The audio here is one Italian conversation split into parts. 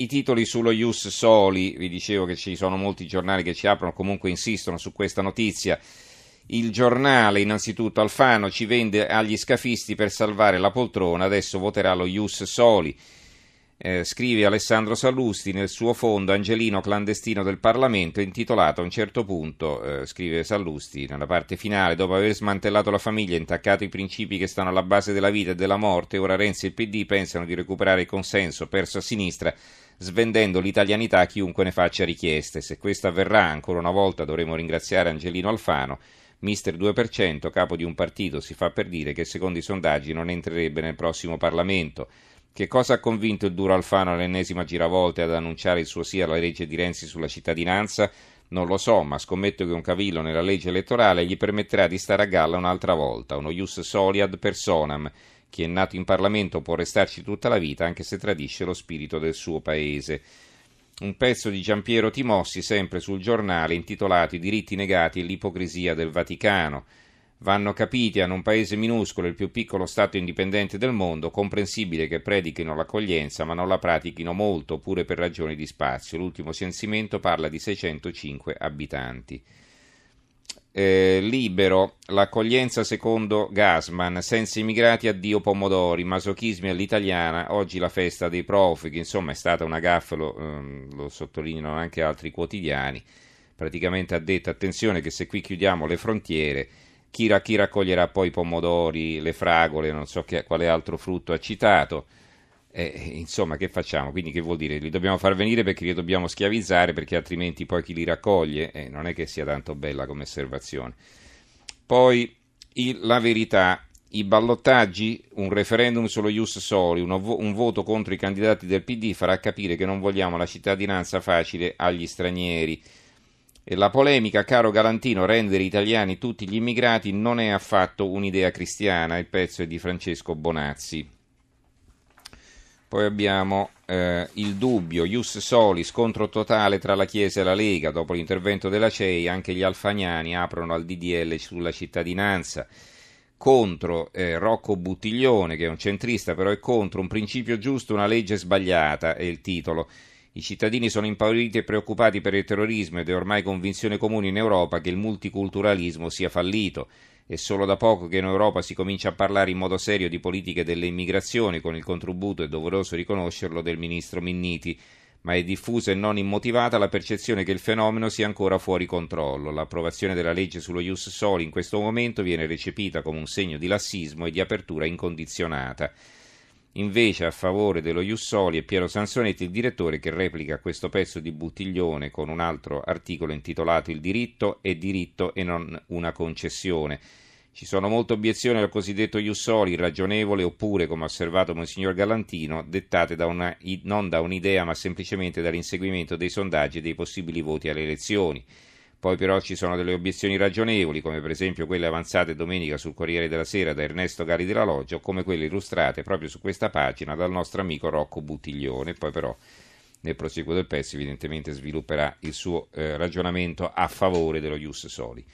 I titoli sullo Ius Soli, vi dicevo che ci sono molti giornali che ci aprono, comunque insistono su questa notizia. Il giornale, innanzitutto, Alfano ci vende agli scafisti per salvare la poltrona, adesso voterà lo Ius Soli. Eh, scrive Alessandro Sallusti nel suo fondo Angelino clandestino del Parlamento, intitolato a un certo punto, eh, scrive Sallusti nella parte finale, dopo aver smantellato la famiglia e intaccato i principi che stanno alla base della vita e della morte, ora Renzi e il PD pensano di recuperare il consenso perso a sinistra svendendo l'italianità a chiunque ne faccia richieste. Se questo avverrà, ancora una volta dovremo ringraziare Angelino Alfano, mister 2%, capo di un partito, si fa per dire che secondo i sondaggi non entrerebbe nel prossimo Parlamento. Che cosa ha convinto il duro Alfano all'ennesima giravolta ad annunciare il suo sì alla legge di Renzi sulla cittadinanza? Non lo so, ma scommetto che un cavillo nella legge elettorale gli permetterà di stare a galla un'altra volta, uno ius soliad personam. Chi è nato in Parlamento può restarci tutta la vita anche se tradisce lo spirito del suo paese. Un pezzo di Giampiero Timossi, sempre sul giornale, intitolato I diritti negati e l'ipocrisia del Vaticano vanno capiti, hanno un paese minuscolo, il più piccolo Stato indipendente del mondo, comprensibile che predichino l'accoglienza ma non la pratichino molto, pure per ragioni di spazio. L'ultimo censimento parla di 605 abitanti. Eh, libero, l'accoglienza secondo Gasman, senza immigrati addio pomodori, masochismi all'italiana, oggi la festa dei profughi, insomma è stata una gaffa, lo, ehm, lo sottolineano anche altri quotidiani, praticamente ha detto attenzione che se qui chiudiamo le frontiere chi, chi raccoglierà poi i pomodori, le fragole, non so che, quale altro frutto ha citato. Eh, insomma, che facciamo? Quindi che vuol dire? Li dobbiamo far venire perché li dobbiamo schiavizzare perché altrimenti poi chi li raccoglie? Eh, non è che sia tanto bella come osservazione. Poi il, la verità, i ballottaggi, un referendum sullo Ius Soli, un, un voto contro i candidati del PD farà capire che non vogliamo la cittadinanza facile agli stranieri. La polemica, caro Galantino, rendere italiani tutti gli immigrati non è affatto un'idea cristiana, il pezzo è di Francesco Bonazzi. Poi abbiamo eh, il dubbio, Ius Soli, scontro totale tra la Chiesa e la Lega. Dopo l'intervento della CEI, anche gli alfagnani aprono al DDL sulla cittadinanza. Contro eh, Rocco Buttiglione, che è un centrista, però è contro un principio giusto, una legge sbagliata, è il titolo. I cittadini sono impauriti e preoccupati per il terrorismo ed è ormai convinzione comune in Europa che il multiculturalismo sia fallito. È solo da poco che in Europa si comincia a parlare in modo serio di politiche delle immigrazioni con il contributo, è doveroso riconoscerlo, del ministro Minniti, ma è diffusa e non immotivata la percezione che il fenomeno sia ancora fuori controllo. L'approvazione della legge sullo Ius Soli in questo momento viene recepita come un segno di lassismo e di apertura incondizionata. Invece a favore dello Jussoli è Piero Sansonetti, il direttore, che replica questo pezzo di Buttiglione con un altro articolo intitolato Il diritto è diritto e non una concessione. Ci sono molte obiezioni al cosiddetto Jussoli, irragionevole oppure, come ha osservato Monsignor Galantino, dettate da una, non da un'idea ma semplicemente dall'inseguimento dei sondaggi e dei possibili voti alle elezioni. Poi però ci sono delle obiezioni ragionevoli, come per esempio quelle avanzate domenica sul Corriere della Sera da Ernesto Gari della Loggia, come quelle illustrate proprio su questa pagina dal nostro amico Rocco Buttiglione. Poi però nel proseguo del pezzo evidentemente svilupperà il suo eh, ragionamento a favore dello Ius Soli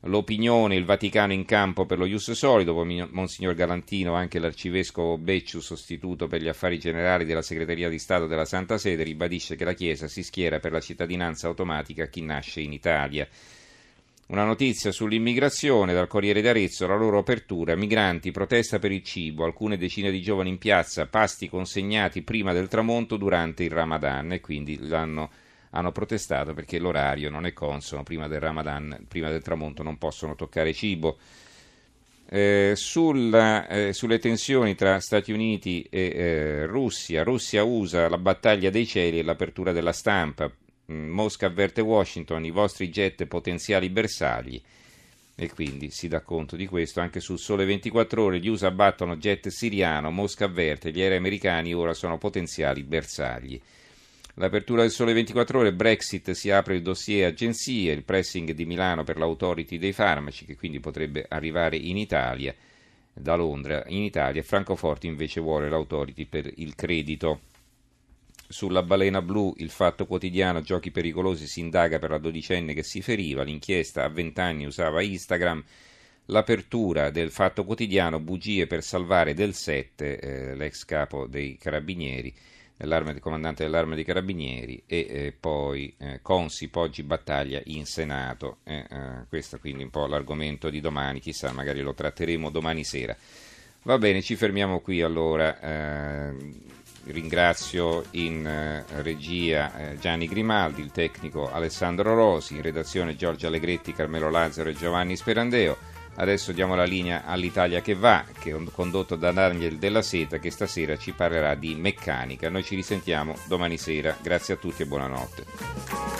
l'opinione, il Vaticano in campo per lo Ius Soli, dopo Monsignor Galantino anche l'arcivescovo Becciu, sostituto per gli affari generali della Segreteria di Stato della Santa Sede, ribadisce che la Chiesa si schiera per la cittadinanza automatica a chi nasce in Italia. Una notizia sull'immigrazione dal Corriere d'Arezzo, la loro apertura, migranti, protesta per il cibo, alcune decine di giovani in piazza, pasti consegnati prima del tramonto durante il Ramadan e quindi l'hanno hanno protestato perché l'orario non è consono, prima del Ramadan, prima del tramonto non possono toccare cibo. Eh, sulla, eh, sulle tensioni tra Stati Uniti e eh, Russia, Russia usa la battaglia dei cieli e l'apertura della stampa, mm, Mosca avverte Washington, i vostri jet potenziali bersagli e quindi si dà conto di questo anche sul Sole 24 ore gli USA battono jet siriano, Mosca avverte gli aerei americani ora sono potenziali bersagli. L'apertura del Sole 24 Ore, Brexit, si apre il dossier agenzie, il pressing di Milano per l'autority dei farmaci che quindi potrebbe arrivare in Italia, da Londra in Italia, Francoforte invece vuole l'autority per il credito. Sulla balena blu, il fatto quotidiano, giochi pericolosi, si indaga per la dodicenne che si feriva, l'inchiesta a 20 anni usava Instagram, l'apertura del fatto quotidiano, bugie per salvare del 7, eh, l'ex capo dei carabinieri, dell'arma, comandante dell'arma dei carabinieri e eh, poi eh, Consi, Poggi, battaglia in Senato. Eh, eh, questo quindi un po' l'argomento di domani, chissà, magari lo tratteremo domani sera. Va bene, ci fermiamo qui allora. Eh, ringrazio in eh, regia Gianni Grimaldi, il tecnico Alessandro Rosi, in redazione Giorgio Allegretti, Carmelo Lazzaro e Giovanni Sperandeo. Adesso diamo la linea all'Italia che va, che è condotto da Daniel Della Seta, che stasera ci parlerà di meccanica. Noi ci risentiamo domani sera. Grazie a tutti e buonanotte.